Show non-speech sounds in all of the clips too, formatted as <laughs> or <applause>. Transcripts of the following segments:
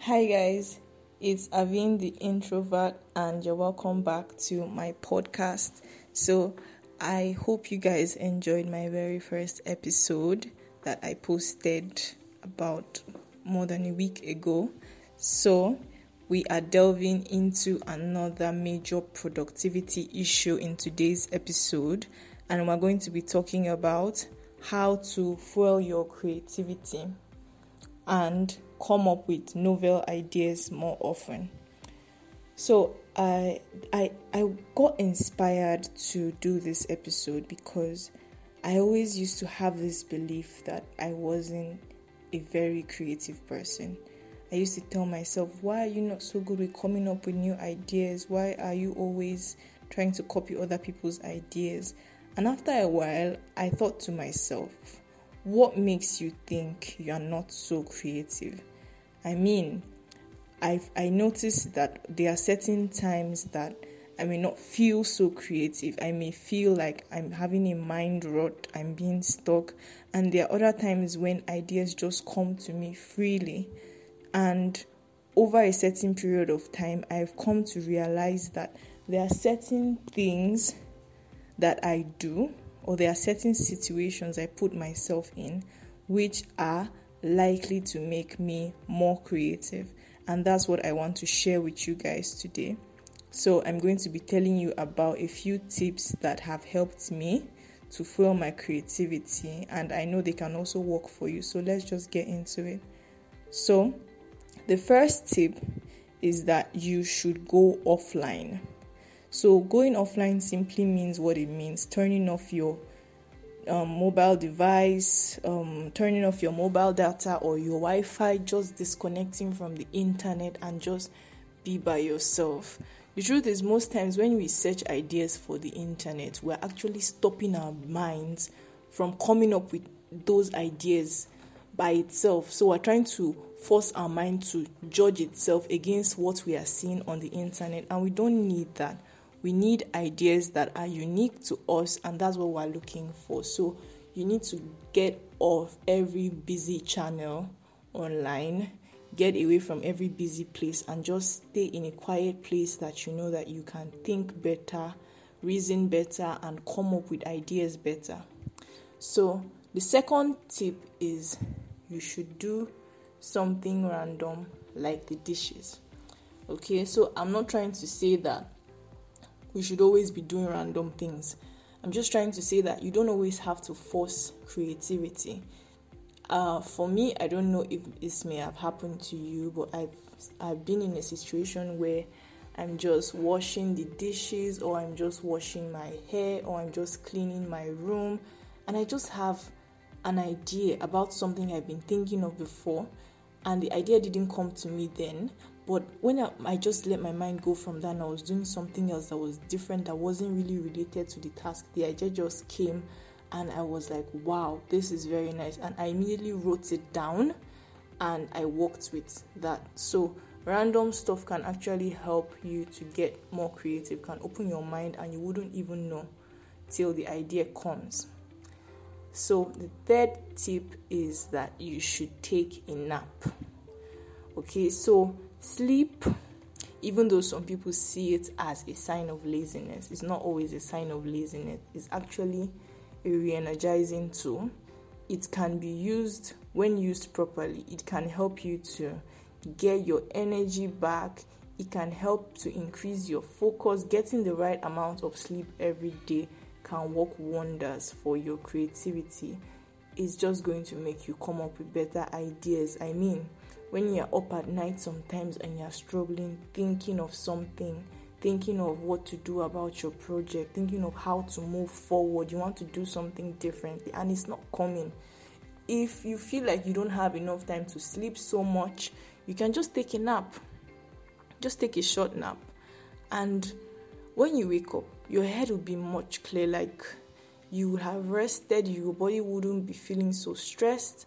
Hi, guys, it's Avin the introvert, and you're welcome back to my podcast. So, I hope you guys enjoyed my very first episode that I posted about more than a week ago. So, we are delving into another major productivity issue in today's episode, and we're going to be talking about how to fuel your creativity and come up with novel ideas more often. So I I I got inspired to do this episode because I always used to have this belief that I wasn't a very creative person. I used to tell myself, why are you not so good with coming up with new ideas? Why are you always trying to copy other people's ideas? And after a while, I thought to myself, what makes you think you are not so creative? I mean, I I noticed that there are certain times that I may not feel so creative. I may feel like I'm having a mind rot, I'm being stuck, and there are other times when ideas just come to me freely. And over a certain period of time, I've come to realize that there are certain things that I do, or there are certain situations I put myself in, which are likely to make me more creative. And that's what I want to share with you guys today. So, I'm going to be telling you about a few tips that have helped me to fuel my creativity, and I know they can also work for you. So, let's just get into it. So, the first tip is that you should go offline. So, going offline simply means what it means turning off your um, mobile device, um, turning off your mobile data or your Wi Fi, just disconnecting from the internet and just be by yourself. The truth is, most times when we search ideas for the internet, we're actually stopping our minds from coming up with those ideas by itself. So, we're trying to force our mind to judge itself against what we are seeing on the internet, and we don't need that we need ideas that are unique to us, and that's what we're looking for. So, you need to get off every busy channel online, get away from every busy place, and just stay in a quiet place that you know that you can think better, reason better, and come up with ideas better. So, the second tip is you should do something random like the dishes. Okay, so I'm not trying to say that we should always be doing random things. I'm just trying to say that you don't always have to force creativity. Uh, for me, I don't know if this may have happened to you, but I've I've been in a situation where I'm just washing the dishes, or I'm just washing my hair, or I'm just cleaning my room, and I just have an idea about something I've been thinking of before, and the idea didn't come to me then, but when I, I, just let my mind go from that and I was doing something else that was different, that wasn't really related to the task, the idea just came and I was like, wow, this is very nice. And I immediately wrote it down and I worked with that. So, random stuff can actually help you to get more creative, can open your mind, and you wouldn't even know till the idea comes. So, the third tip is that you should take a nap. Okay, so Sleep, even though some people see it as a sign of laziness, it's not always a sign of laziness. It's actually a re energizing tool. It can be used when used properly, it can help you to get your energy back. It can help to increase your focus. Getting the right amount of sleep every day can work wonders for your creativity. It's just going to make you come up with better ideas. I mean, when you're up at night sometimes and you're struggling, thinking of something, thinking of what to do about your project, thinking of how to move forward, you want to do something differently, and it's not coming. If you feel like you don't have enough time to sleep so much, you can just take a nap. Just take a short nap. And when you wake up, your head would be much clearer. Like you would have rested, your body wouldn't be feeling so stressed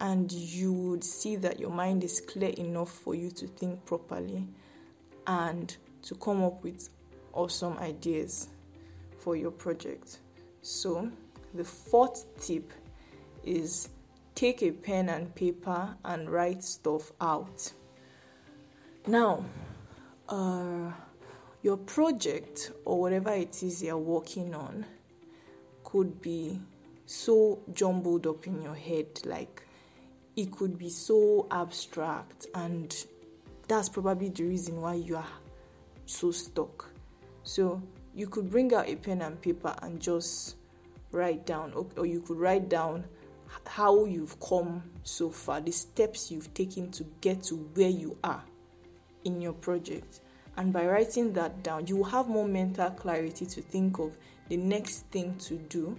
and you would see that your mind is clear enough for you to think properly and to come up with awesome ideas for your project. So, the fourth tip is take a pen and paper and write stuff out. Now, uh, your project or whatever it is you're working on could be so jumbled up in your head, like it could be so abstract, and that's probably the reason why you are so stuck. So, you could bring out a pen and paper and just write down, or you could write down how you've come so far, the steps you've taken to get to where you are in your project. And by writing that down, you will have more mental clarity to think of the next thing to do.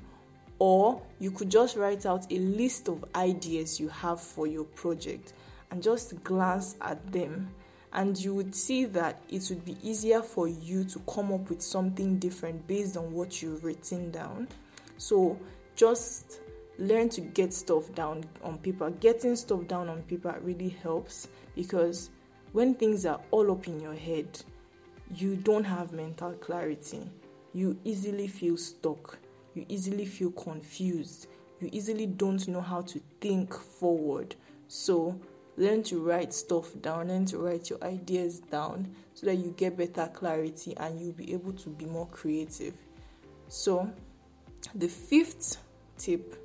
Or you could just write out a list of ideas you have for your project and just glance at them. And you would see that it would be easier for you to come up with something different based on what you've written down. So just learn to get stuff down on paper. Getting stuff down on paper really helps because when things are all up in your head, you don't have mental clarity. You easily feel stuck. You easily feel confused. You easily don't know how to think forward. So, learn to write stuff down, learn to write your ideas down so that you get better clarity and you'll be able to be more creative. So, the fifth tip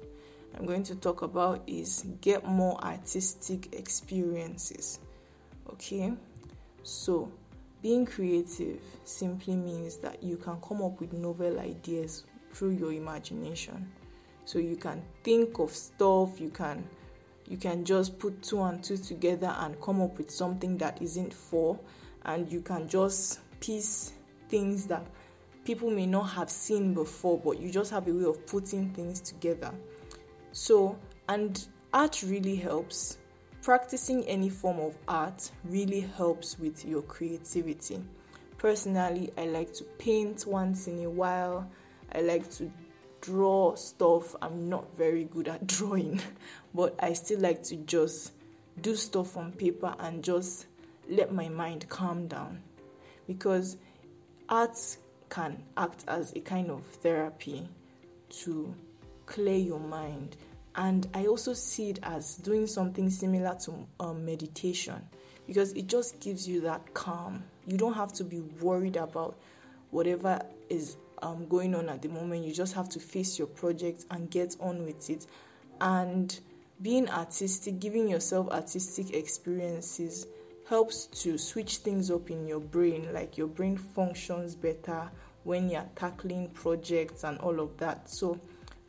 I'm going to talk about is get more artistic experiences. Okay, so being creative simply means that you can come up with novel ideas through your imagination. So you can think of stuff, you can you can just put two and two together and come up with something that isn't four and you can just piece things that people may not have seen before but you just have a way of putting things together so, and art really helps. Practicing any form of art really helps with your creativity. Personally, I like to paint once in a while. I like to draw stuff. I'm not very good at <laughs> drawing, but I still like to just do stuff on paper and just let my mind calm down because art can act as a kind of therapy to clear your mind. And I also see it as doing something similar to um, meditation because it just gives you that calm. You don't have to be worried about whatever is um, going on at the moment. You just have to face your project and get on with it. And being artistic, giving yourself artistic experiences helps to switch things up in your brain. Like your brain functions better when you're tackling projects and all of that. So,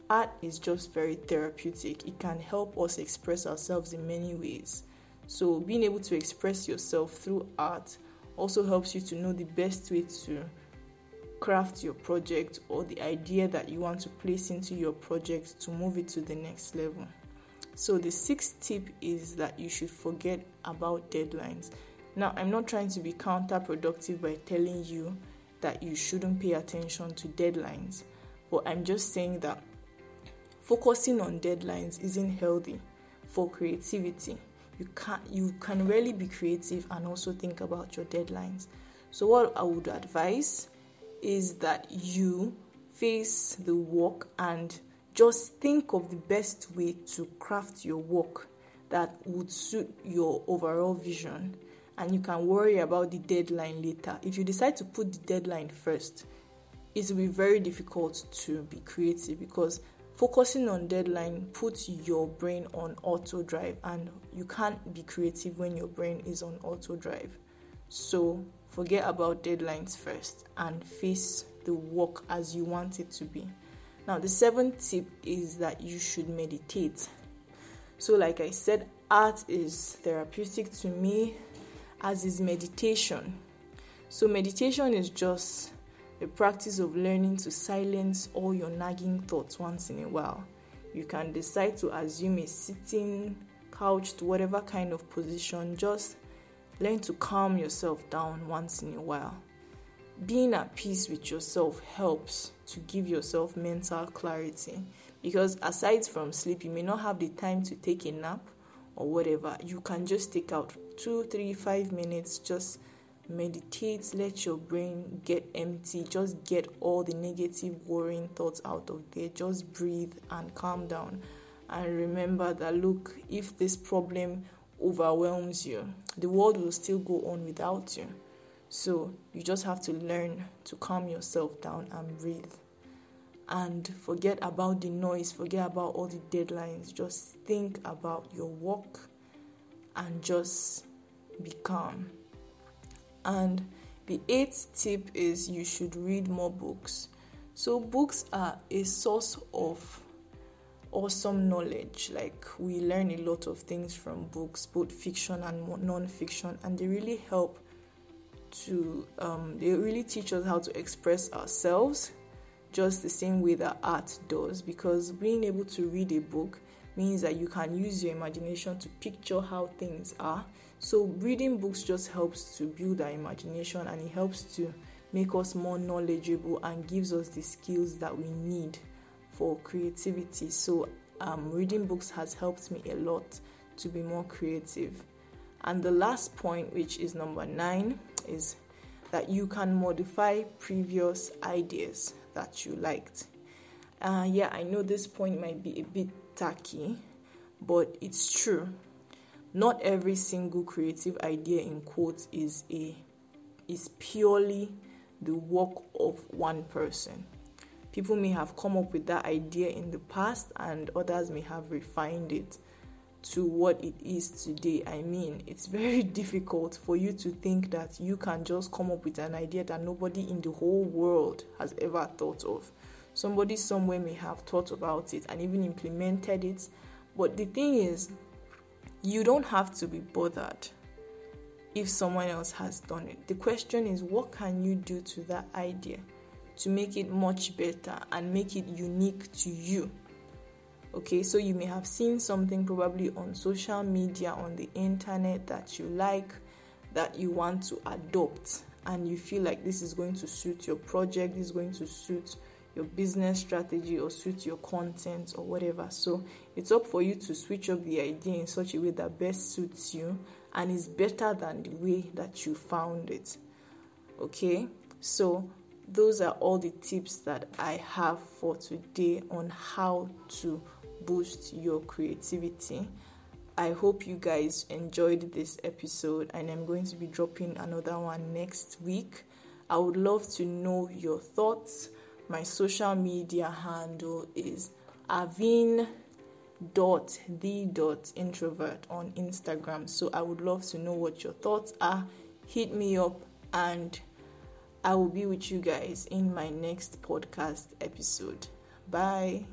art is just very therapeutic. It can help us express ourselves in many ways. So, being able to express yourself through art also helps you to know the best way to craft your project or the idea that you want to place into your project to move it to the next level. So, the sixth tip is that you should forget about deadlines. Now, I'm not trying to be counterproductive by telling you that you shouldn't pay attention to deadlines, but I'm just saying that focusing on deadlines isn't healthy for creativity. You can you can really be creative and also think about your deadlines. So what I would advise is that you face the work and just think of the best way to craft your work that would suit your overall vision and you can worry about the deadline later. If you decide to put the deadline first, it will be very difficult to be creative because focusing on deadline puts your brain on auto drive and you can't be creative when your brain is on auto drive so forget about deadlines first and face the work as you want it to be. Now the seventh tip is that you should meditate. So like i said art is therapeutic to me as is meditation. So meditation is just the practice of learning to silence all your nagging thoughts once in a while. You can decide to assume a sitting, couched, whatever kind of position. Just learn to calm yourself down once in a while. Being at peace with yourself helps to give yourself mental clarity because aside from sleep, you may not have the time to take a nap or whatever. You can just take out two, three, five minutes, just meditate let your brain get empty just get all the negative worrying thoughts out of there just breathe and calm down and remember that look if this problem overwhelms you. The world will still go on without you. So you just have to learn to calm yourself down and breathe. And forget about the noise, forget about all the deadlines. Just think about your work and just be calm. And the eighth tip is you should read more books. So, books are a source of awesome knowledge. Like, we learn a lot of things from books, both fiction and non fiction, and they really help to, um, they really teach us how to express ourselves just the same way that art does. Because being able to read a book means that you can use your imagination to picture how things are. So, reading books just helps to build our imagination and it helps to make us more knowledgeable and gives us the skills that we need for creativity. So, um, reading books has helped me a lot to be more creative. And the last point, which is number nine, is that you can modify previous ideas that you liked. Uh, yeah, I know this point might be a bit tacky, but it's true. Not every single creative idea in quotes is a is purely the work of one person. People may have come up with that idea in the past and others may have refined it to what it is today. I mean, it's very <laughs> difficult for you to think that you can just come up with an idea that nobody in the whole world has ever thought of. Somebody somewhere may have thought about it and even implemented it. But the thing is, you don't have to be bothered if someone else has done it. The question is, what can you do to that idea to make it much better and make it unique to you? Okay, so you may have seen something probably on social media, on the internet that you like, that you want to adopt, and you feel like this is going to suit your project, this is going to suit your business strategy or suit your content or whatever. So it's up for you to switch up the idea in such a way that best suits you and is better than the way that you found it. Okay, so those are all the tips that I have for today on how to boost your creativity. I hope you guys enjoyed this episode, and I'm going to be dropping another one next week. I would love to know your thoughts my social media handle is avin dot the dot introvert on Instagram. So I would love to know what your thoughts are. Hit me up and I will be with you guys in my next podcast episode. Bye.